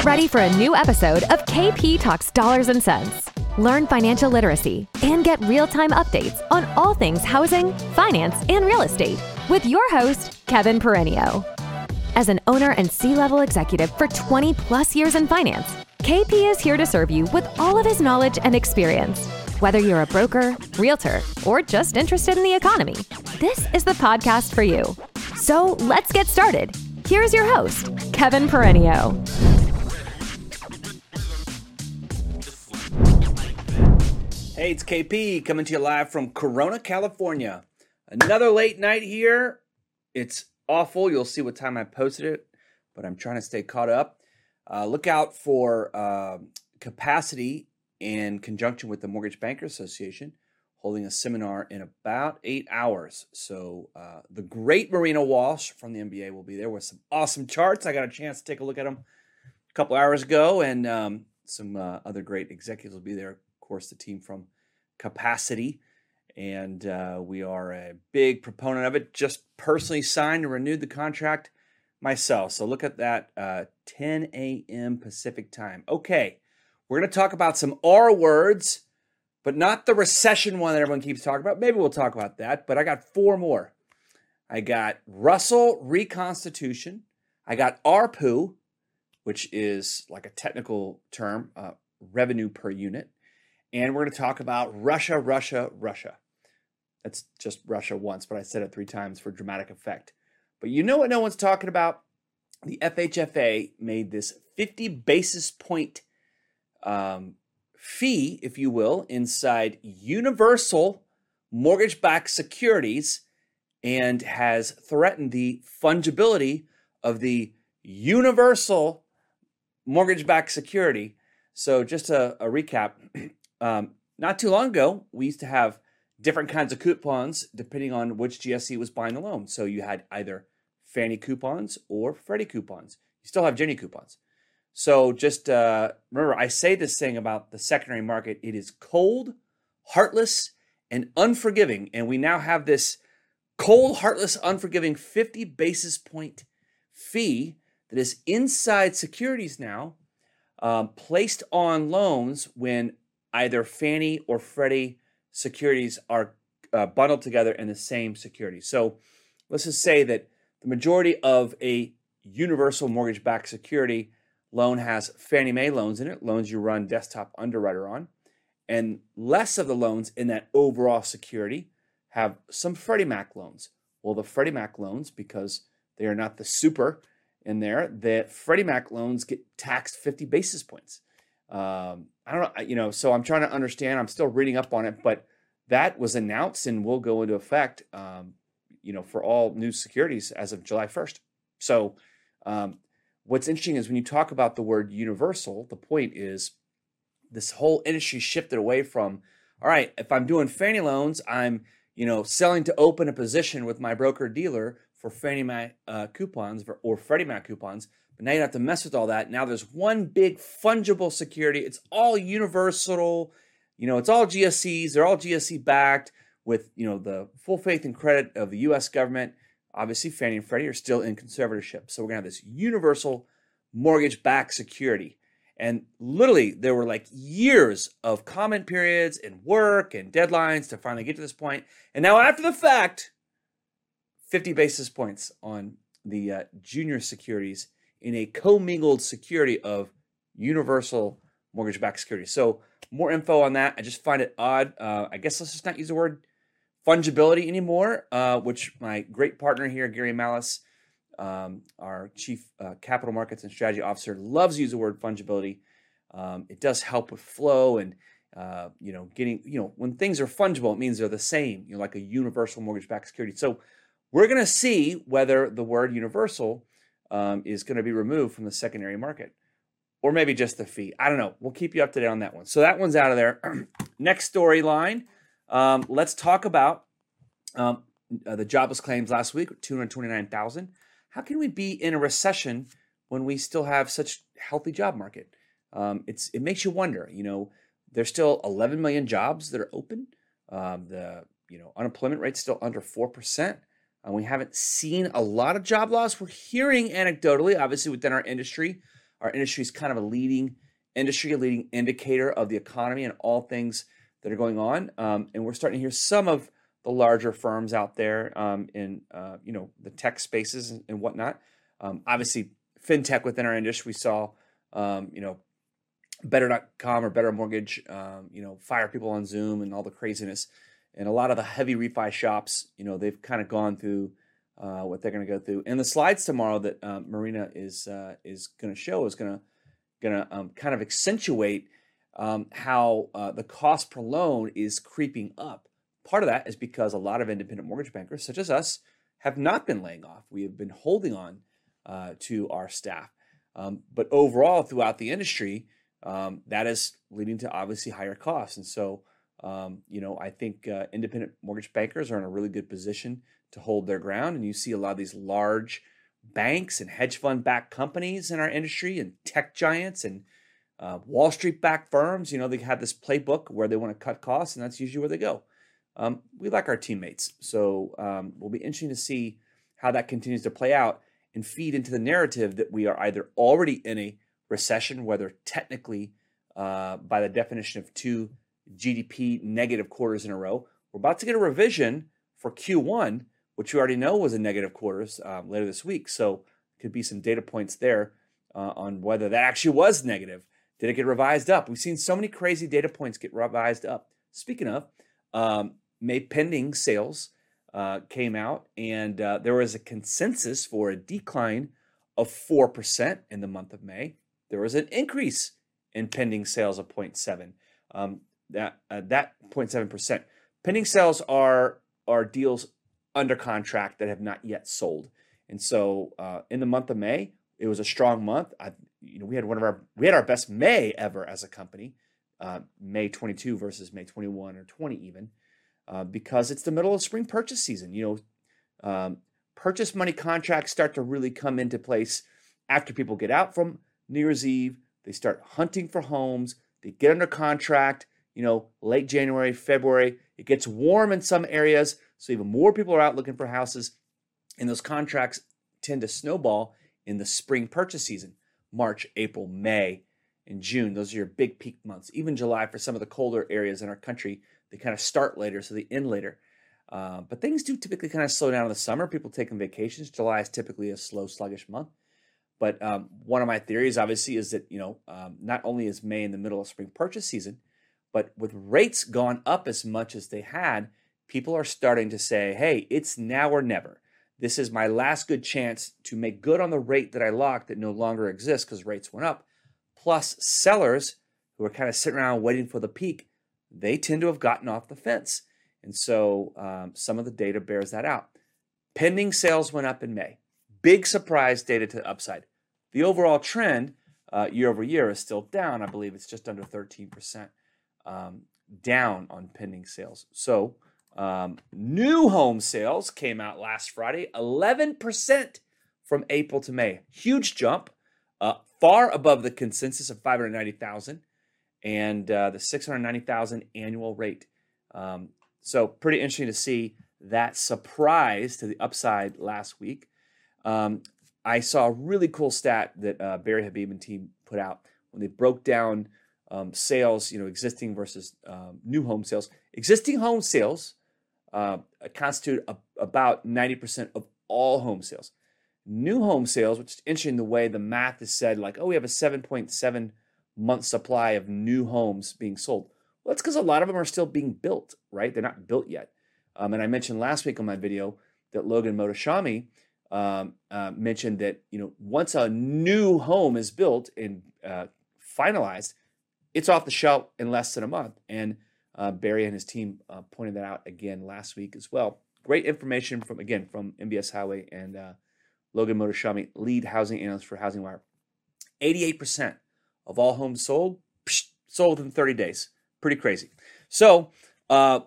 Get ready for a new episode of KP Talks Dollars and Sense. Learn financial literacy and get real time updates on all things housing, finance, and real estate with your host, Kevin Peranio. As an owner and C level executive for 20 plus years in finance, KP is here to serve you with all of his knowledge and experience. Whether you're a broker, realtor, or just interested in the economy, this is the podcast for you. So let's get started. Here's your host, Kevin Peranio. Hey, it's KP coming to you live from Corona, California. Another late night here. It's awful. You'll see what time I posted it, but I'm trying to stay caught up. Uh, look out for uh, capacity in conjunction with the Mortgage Banker Association holding a seminar in about eight hours. So, uh, the great Marina Walsh from the MBA will be there with some awesome charts. I got a chance to take a look at them a couple hours ago, and um, some uh, other great executives will be there course, the team from Capacity. And uh, we are a big proponent of it. Just personally signed and renewed the contract myself. So look at that uh, 10 a.m. Pacific time. Okay, we're going to talk about some R words, but not the recession one that everyone keeps talking about. Maybe we'll talk about that, but I got four more. I got Russell reconstitution. I got ARPU, which is like a technical term, uh, revenue per unit and we're going to talk about Russia, Russia, Russia. That's just Russia once, but I said it three times for dramatic effect. But you know what no one's talking about? The FHFA made this 50 basis point um, fee, if you will, inside universal mortgage backed securities and has threatened the fungibility of the universal mortgage backed security. So, just a, a recap um, not too long ago, we used to have different kinds of coupons depending on which GSE was buying the loan. So you had either Fannie coupons or Freddie coupons. You still have Ginnie coupons. So just uh, remember, I say this thing about the secondary market it is cold, heartless, and unforgiving. And we now have this cold, heartless, unforgiving 50 basis point fee that is inside securities now, um, placed on loans when either Fannie or Freddie securities are uh, bundled together in the same security. So let's just say that the majority of a universal mortgage backed security loan has Fannie Mae loans in it, loans you run desktop underwriter on, and less of the loans in that overall security have some Freddie Mac loans. Well, the Freddie Mac loans, because they are not the super in there, the Freddie Mac loans get taxed 50 basis points. Um, I don't know, you know, so I'm trying to understand. I'm still reading up on it, but that was announced and will go into effect, um, you know, for all new securities as of July 1st. So, um, what's interesting is when you talk about the word universal, the point is this whole industry shifted away from, all right, if I'm doing Fannie loans, I'm, you know, selling to open a position with my broker dealer for Fannie Mae uh, coupons or Freddie Mac coupons. But now you don't have to mess with all that. Now there's one big fungible security. It's all universal. You know, it's all GSEs. They're all GSE backed with, you know, the full faith and credit of the US government. Obviously, Fannie and Freddie are still in conservatorship. So we're going to have this universal mortgage backed security. And literally, there were like years of comment periods and work and deadlines to finally get to this point. And now, after the fact, 50 basis points on the uh, junior securities in a commingled security of universal mortgage backed security. So, more info on that. I just find it odd. Uh, I guess let's just not use the word fungibility anymore, uh, which my great partner here, Gary Malice, um, our chief uh, capital markets and strategy officer, loves to use the word fungibility. Um, it does help with flow and uh, you know getting you know when things are fungible, it means they're the same. You know, like a universal mortgage backed security. So we're going to see whether the word universal um, is going to be removed from the secondary market. Or maybe just the fee. I don't know. We'll keep you up to date on that one. So that one's out of there. Next storyline. Um, let's talk about um, uh, the jobless claims last week, 229,000. How can we be in a recession when we still have such healthy job market? Um, it's it makes you wonder. You know, there's still 11 million jobs that are open. Um, the you know unemployment rate's still under four percent. Uh, we haven't seen a lot of job loss. We're hearing anecdotally, obviously within our industry, our industry is kind of a leading industry, a leading indicator of the economy and all things that are going on. Um, and we're starting to hear some of the larger firms out there um, in uh, you know the tech spaces and, and whatnot. Um, obviously, fintech within our industry, we saw um, you know better.com or better mortgage um, you know fire people on zoom and all the craziness and a lot of the heavy refi shops you know they've kind of gone through uh, what they're going to go through. And the slides tomorrow that uh, marina is uh, is going to show is going to going to um, kind of accentuate um, how uh, the cost per loan is creeping up. Part of that is because a lot of independent mortgage bankers such as us have not been laying off. We have been holding on uh, to our staff. Um, but overall throughout the industry um, that is leading to obviously higher costs. And so, um, you know, I think uh, independent mortgage bankers are in a really good position to hold their ground. And you see a lot of these large banks and hedge fund backed companies in our industry and tech giants and uh, Wall Street backed firms. You know, they have this playbook where they want to cut costs, and that's usually where they go. Um, we like our teammates. So um, we'll be interesting to see how that continues to play out and feed into the narrative that we are either already in a recession, whether technically, uh, by the definition of two GDP negative quarters in a row. We're about to get a revision for Q1, which we already know was a negative quarters um, later this week. So could be some data points there uh, on whether that actually was negative. Did it get revised up? We've seen so many crazy data points get revised up. Speaking of, um, May pending sales uh, came out, and uh, there was a consensus for a decline of 4% in the month of May there was an increase in pending sales of 0.7. Um, that uh, that 0.7 percent. Pending sales are are deals under contract that have not yet sold, and so uh, in the month of May, it was a strong month. I, you know, we had one of our we had our best May ever as a company, uh, May 22 versus May 21 or 20 even, uh, because it's the middle of spring purchase season. You know, um, purchase money contracts start to really come into place after people get out from New Year's Eve. They start hunting for homes. They get under contract, you know, late January, February. It gets warm in some areas, so even more people are out looking for houses. And those contracts tend to snowball in the spring purchase season March, April, May, and June. Those are your big peak months. Even July for some of the colder areas in our country, they kind of start later, so they end later. Uh, but things do typically kind of slow down in the summer. People taking vacations. July is typically a slow, sluggish month. But um, one of my theories, obviously, is that you know um, not only is May in the middle of spring purchase season, but with rates gone up as much as they had, people are starting to say, "Hey, it's now or never. This is my last good chance to make good on the rate that I locked that no longer exists because rates went up." Plus, sellers who are kind of sitting around waiting for the peak, they tend to have gotten off the fence, and so um, some of the data bears that out. Pending sales went up in May. Big surprise data to the upside. The overall trend uh, year over year is still down. I believe it's just under 13% um, down on pending sales. So, um, new home sales came out last Friday, 11% from April to May. Huge jump, uh, far above the consensus of 590,000 and uh, the 690,000 annual rate. Um, so, pretty interesting to see that surprise to the upside last week. Um, I saw a really cool stat that uh, Barry Habib and team put out when they broke down um, sales, you know, existing versus um, new home sales. Existing home sales uh, constitute a, about 90% of all home sales. New home sales, which is interesting the way the math is said, like, oh, we have a 7.7 month supply of new homes being sold. Well, that's because a lot of them are still being built, right? They're not built yet. Um, and I mentioned last week on my video that Logan Mohtashami um, uh, mentioned that you know once a new home is built and uh, finalized, it's off the shelf in less than a month. And uh, Barry and his team uh, pointed that out again last week as well. Great information from again from MBS Highway and uh, Logan Mohtashami, lead housing analyst for Housing Wire. Eighty-eight percent of all homes sold psh, sold within thirty days. Pretty crazy. So uh,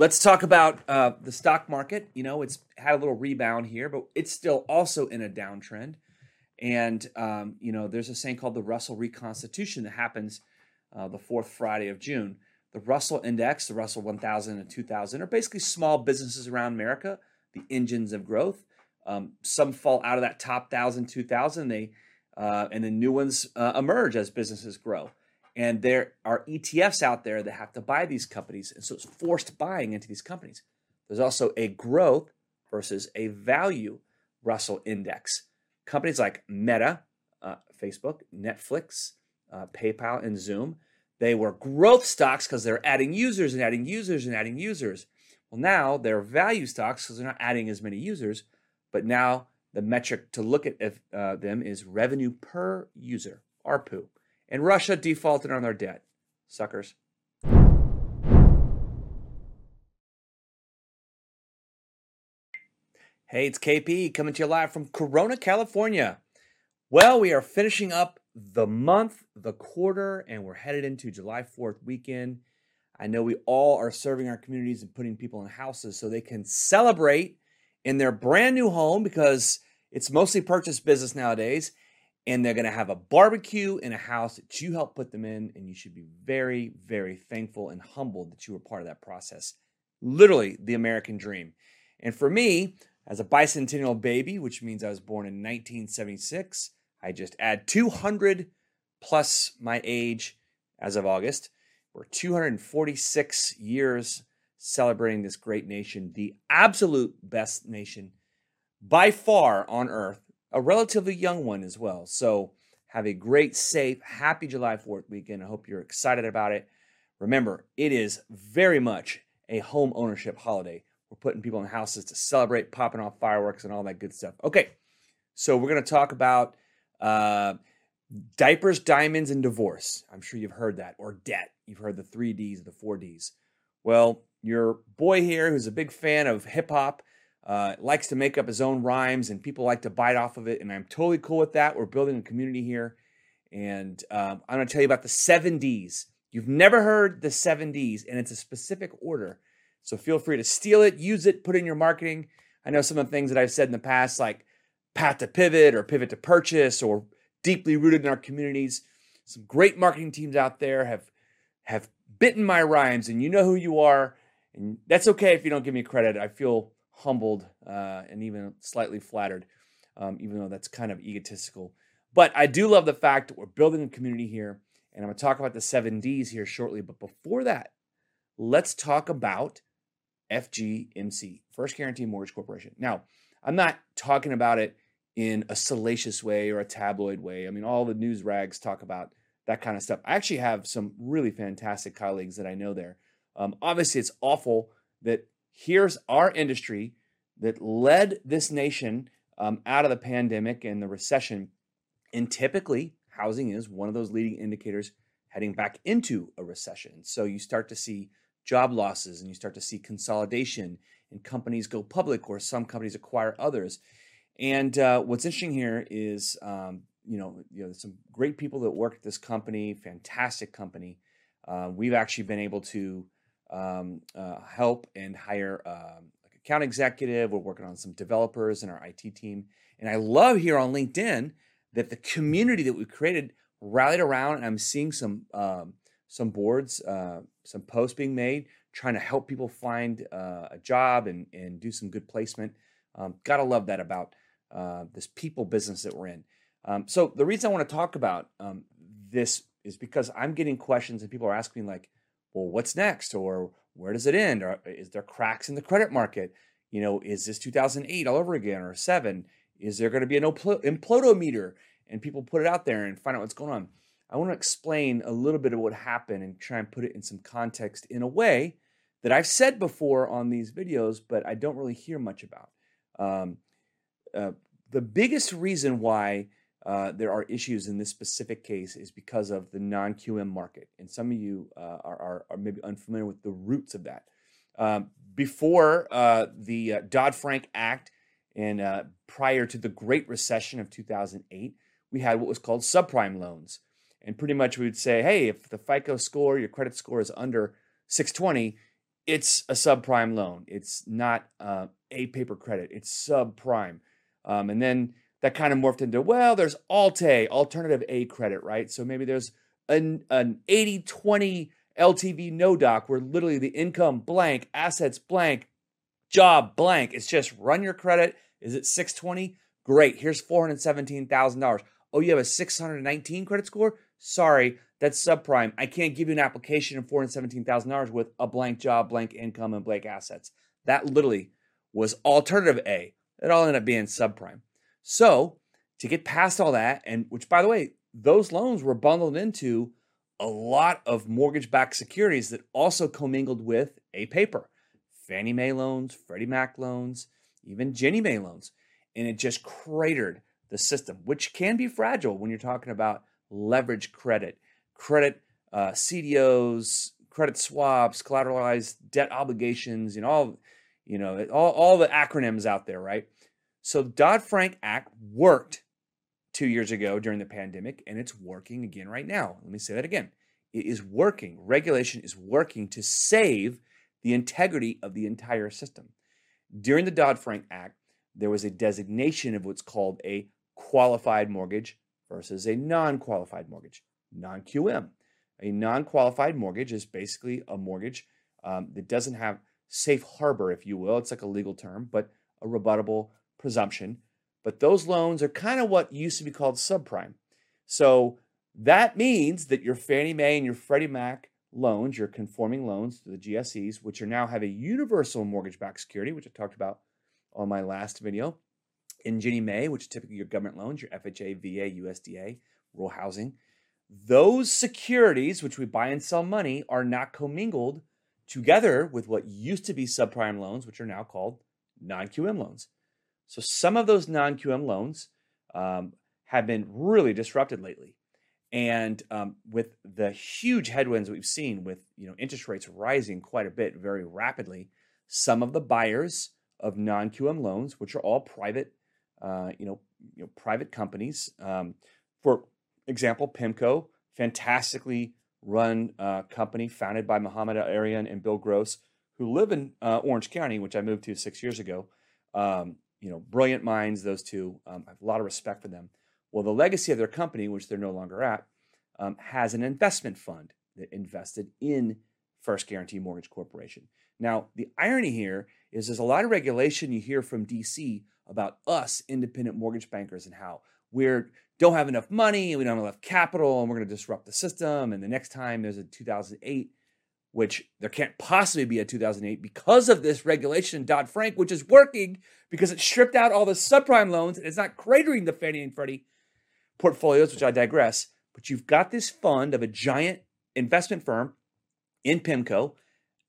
Let's talk about uh, the stock market. You know, it's had a little rebound here, but it's still also in a downtrend. And, um, you know, there's a saying called the Russell reconstitution that happens uh, the fourth Friday of June. The Russell Index, the Russell 1000 and 2000 are basically small businesses around America, the engines of growth. Um, some fall out of that top 1,000, 2,000. They uh, and then new ones uh, emerge as businesses grow. And there are ETFs out there that have to buy these companies, and so it's forced buying into these companies. There's also a growth versus a value Russell index. Companies like Meta, uh, Facebook, Netflix, uh, PayPal, and Zoom, they were growth stocks because they're adding users and adding users and adding users. Well, now they're value stocks because they're not adding as many users, but now the metric to look at if, uh, them is revenue per user, ARPU. And Russia defaulted on their debt. Suckers. Hey, it's KP coming to you live from Corona, California. Well, we are finishing up the month, the quarter, and we're headed into July 4th weekend. I know we all are serving our communities and putting people in houses so they can celebrate in their brand new home because it's mostly purchase business nowadays. And they're going to have a barbecue in a house that you helped put them in. And you should be very, very thankful and humbled that you were part of that process. Literally the American dream. And for me, as a bicentennial baby, which means I was born in 1976. I just add 200 plus my age as of August. We're 246 years celebrating this great nation, the absolute best nation by far on earth, a relatively young one as well. So, have a great, safe, happy July 4th weekend. I hope you're excited about it. Remember, it is very much a home ownership holiday. We're putting people in houses to celebrate, popping off fireworks, and all that good stuff. Okay, so we're going to talk about uh, diapers, diamonds, and divorce. I'm sure you've heard that, or debt. You've heard the three Ds, the four Ds. Well, your boy here, who's a big fan of hip hop, uh, likes to make up his own rhymes, and people like to bite off of it. And I'm totally cool with that. We're building a community here. And um, I'm going to tell you about the seven Ds. You've never heard the seven Ds, and it's a specific order. So feel free to steal it, use it, put it in your marketing. I know some of the things that I've said in the past, like path to pivot or pivot to purchase or deeply rooted in our communities. Some great marketing teams out there have have bitten my rhymes, and you know who you are. And that's okay if you don't give me credit. I feel humbled uh, and even slightly flattered, um, even though that's kind of egotistical. But I do love the fact that we're building a community here, and I'm going to talk about the seven Ds here shortly. But before that, let's talk about FGMC, First Guaranty Mortgage Corporation. Now, I'm not talking about it in a salacious way or a tabloid way. I mean, all the news rags talk about that kind of stuff. I actually have some really fantastic colleagues that I know there. Um, obviously, it's awful that here's our industry that led this nation um, out of the pandemic and the recession. And typically, housing is one of those leading indicators heading back into a recession. So you start to see job losses and you start to see consolidation and companies go public or some companies acquire others. And uh, what's interesting here is, um, you know, you know, some great people that work at this company, fantastic company. Uh, we've actually been able to um, uh, help and hire um, like account executive. We're working on some developers in our IT team, and I love here on LinkedIn that the community that we created rallied around. And I'm seeing some um, some boards, uh, some posts being made, trying to help people find uh, a job and, and do some good placement. Um, gotta love that about uh, this people business that we're in. Um, so the reason I want to talk about um, this is because I'm getting questions and people are asking me like, well, what's next, or where does it end, or is there cracks in the credit market? You know, is this 2008 all over again, or seven? Is there going to be an implodometer? And people put it out there and find out what's going on. I want to explain a little bit of what happened and try and put it in some context in a way that I've said before on these videos, but I don't really hear much about. Um, uh, the biggest reason why uh, there are issues in this specific case is because of the non QM market. And some of you uh, are, are, are, maybe unfamiliar with the roots of that. Um, before uh, the uh, Dodd Frank Act and prior to the Great Recession of 2008, we had what was called subprime loans. And pretty much we would say, hey, if the FICO score, your credit score is under 620, it's a subprime loan. It's not a paper credit, it's subprime. Um, and then that kind of morphed into, well, there's Alt-A, alternative A credit, right? So maybe there's an, an 80 20 LTV no doc where literally the income blank, assets blank, job blank. It's just run your credit. Is it 620? Great. Here's $417,000. Oh, you have a 619 credit score? Sorry, that's subprime. I can't give you an application of $417,000 with a blank job, blank income, and blank assets. That literally was alternative A. It all ended up being subprime. So, to get past all that, and which, by the way, those loans were bundled into a lot of mortgage backed securities that also commingled with a paper Fannie Mae loans, Freddie Mac loans, even Ginnie Mae loans. And it just cratered the system, which can be fragile when you're talking about leverage credit, credit uh, CDOs, credit swaps, collateralized debt obligations, you know, all, you know, all, all the acronyms out there, right? So Dodd Frank Act worked two years ago during the pandemic, and it's working again right now. Let me say that again. It is working. Regulation is working to save the integrity of the entire system. During the Dodd Frank Act, there was a designation of what's called a qualified mortgage versus a non qualified mortgage, non QM. A non qualified mortgage is basically a mortgage um, that doesn't have safe harbor, if you will. It's like a legal term, but a rebuttable presumption but those loans are kind of what used to be called subprime. So that means that your Fannie Mae and your Freddie Mac loans, your conforming loans to the GSEs, which are now have a universal mortgage-backed security, which I talked about on my last video, in Ginnie Mae, which is typically your government loans, your FHA, VA, USDA, rural housing, those securities, which we buy and sell money, are not commingled together with what used to be subprime loans, which are now called non QM loans. So some of those non-QM loans um, have been really disrupted lately. And um, with the huge headwinds we've seen, with you know interest rates rising quite a bit very rapidly, some of the buyers of non-QM loans, which are all private, uh, you, know, you know, private companies, um, for example, PIMCO, fantastically run uh, company founded by Mohamed El-Erian and Bill Gross, who live in uh, Orange County, which I moved to six years ago. Um, you know, brilliant minds, those two. Um, I have a lot of respect for them. Well, the legacy of their company, which they're no longer at, um, has an investment fund that invested in First Guaranty Mortgage Corporation. Now, the irony here is there's a lot of regulation you hear from DC about us independent mortgage bankers and how we don't have enough money, and we don't have enough capital, and we're going to disrupt the system. And the next time there's a 2008 which there can't possibly be a 2008 because of this regulation Dodd Frank, which is working because it stripped out all the subprime loans and it's not cratering the Fannie and Freddie portfolios, which I digress. But you've got this fund of a giant investment firm in PIMCO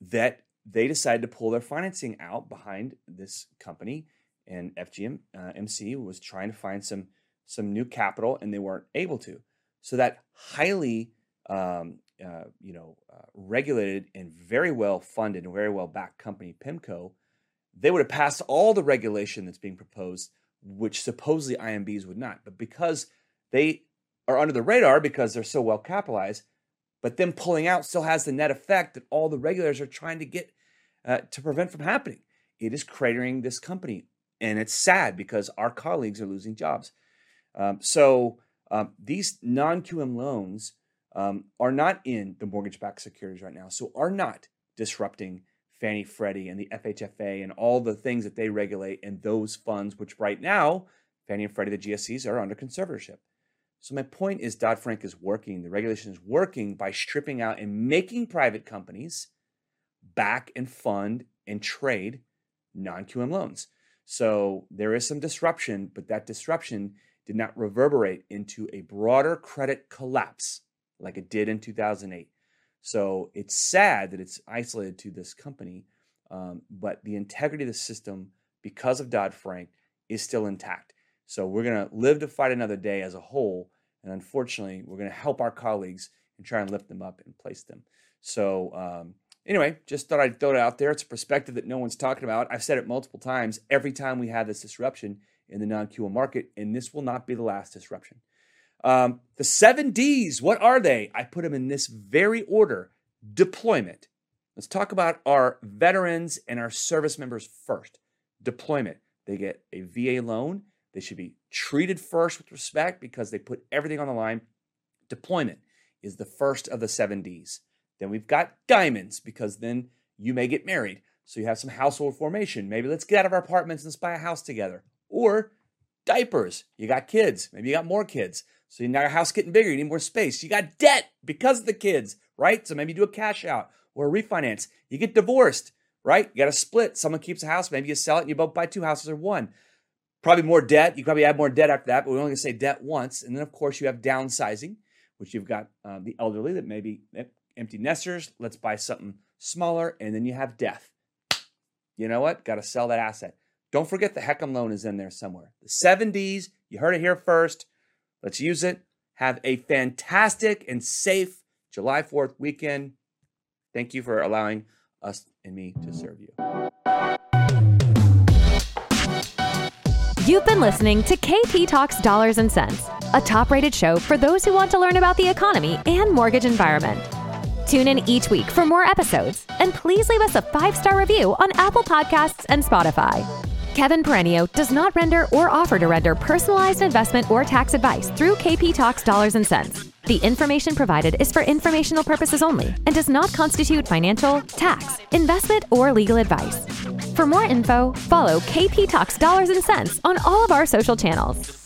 that they decided to pull their financing out behind this company, and FGM uh, MC was trying to find some some new capital, and they weren't able to. So that highly um, uh, you know, uh, regulated and very well funded and very well backed company, PIMCO, they would have passed all the regulation that's being proposed, which supposedly IMBs would not. But because they are under the radar because they're so well capitalized, but them pulling out still has the net effect that all the regulators are trying to get uh, to prevent from happening. It is cratering this company, and it's sad because our colleagues are losing jobs. Um, so um, these non QM loans um, are not in the mortgage backed securities right now, so are not disrupting Fannie Freddie and the FHFA and all the things that they regulate and those funds, which right now, Fannie and Freddie, the GSEs, are under conservatorship. So my point is Dodd Frank is working, the regulation is working by stripping out and making private companies back and fund and trade non QM loans. So there is some disruption, but that disruption did not reverberate into a broader credit collapse like it did in 2008. So it's sad that it's isolated to this company, um, but the integrity of the system, because of Dodd Frank, is still intact. So we're going to live to fight another day as a whole. And unfortunately, we're going to help our colleagues and try and lift them up and place them. So, um, anyway, just thought I'd throw it out there. It's a perspective that no one's talking about. I've said it multiple times every time we have this disruption in the non QM market, and this will not be the last disruption. Um, the seven D's, what are they? I put them in this very order deployment. Let's talk about our veterans and our service members first. Deployment. They get a VA loan. They should be treated first with respect because they put everything on the line. Deployment is the first of the seven D's. Then we've got diamonds because then you may get married. So you have some household formation. Maybe let's get out of our apartments and let's buy a house together. Or diapers. You got kids. Maybe you got more kids. So you now your house getting bigger. You need more space. You got debt because of the kids, right? So maybe you do a cash out or a refinance. You get divorced, right? You got to split. Someone keeps a house. Maybe you sell it and you both buy two houses or one. Probably more debt. You probably add more debt after that, but we're only going to say debt once. And then, of course, you have downsizing, which you've got uh, the elderly that maybe empty nesters. Let's buy something smaller. And then you have death. You know what? Got to sell that asset. Don't forget the HECM loan is in there somewhere. The 7Ds, you heard it here first. Let's use it. Have a fantastic and safe July 4th weekend. Thank you for allowing us and me to serve you. You've been listening to KP Talks Dollars and Sense, a top rated show for those who want to learn about the economy and mortgage environment. Tune in each week for more episodes, and please leave us a five star review on Apple Podcasts and Spotify. Kevin Peranio does not render or offer to render personalized investment or tax advice through KP Talks Dollars and Sense. The information provided is for informational purposes only and does not constitute financial, tax, investment, or legal advice. For more info, follow KP Talks Dollars and Sense on all of our social channels.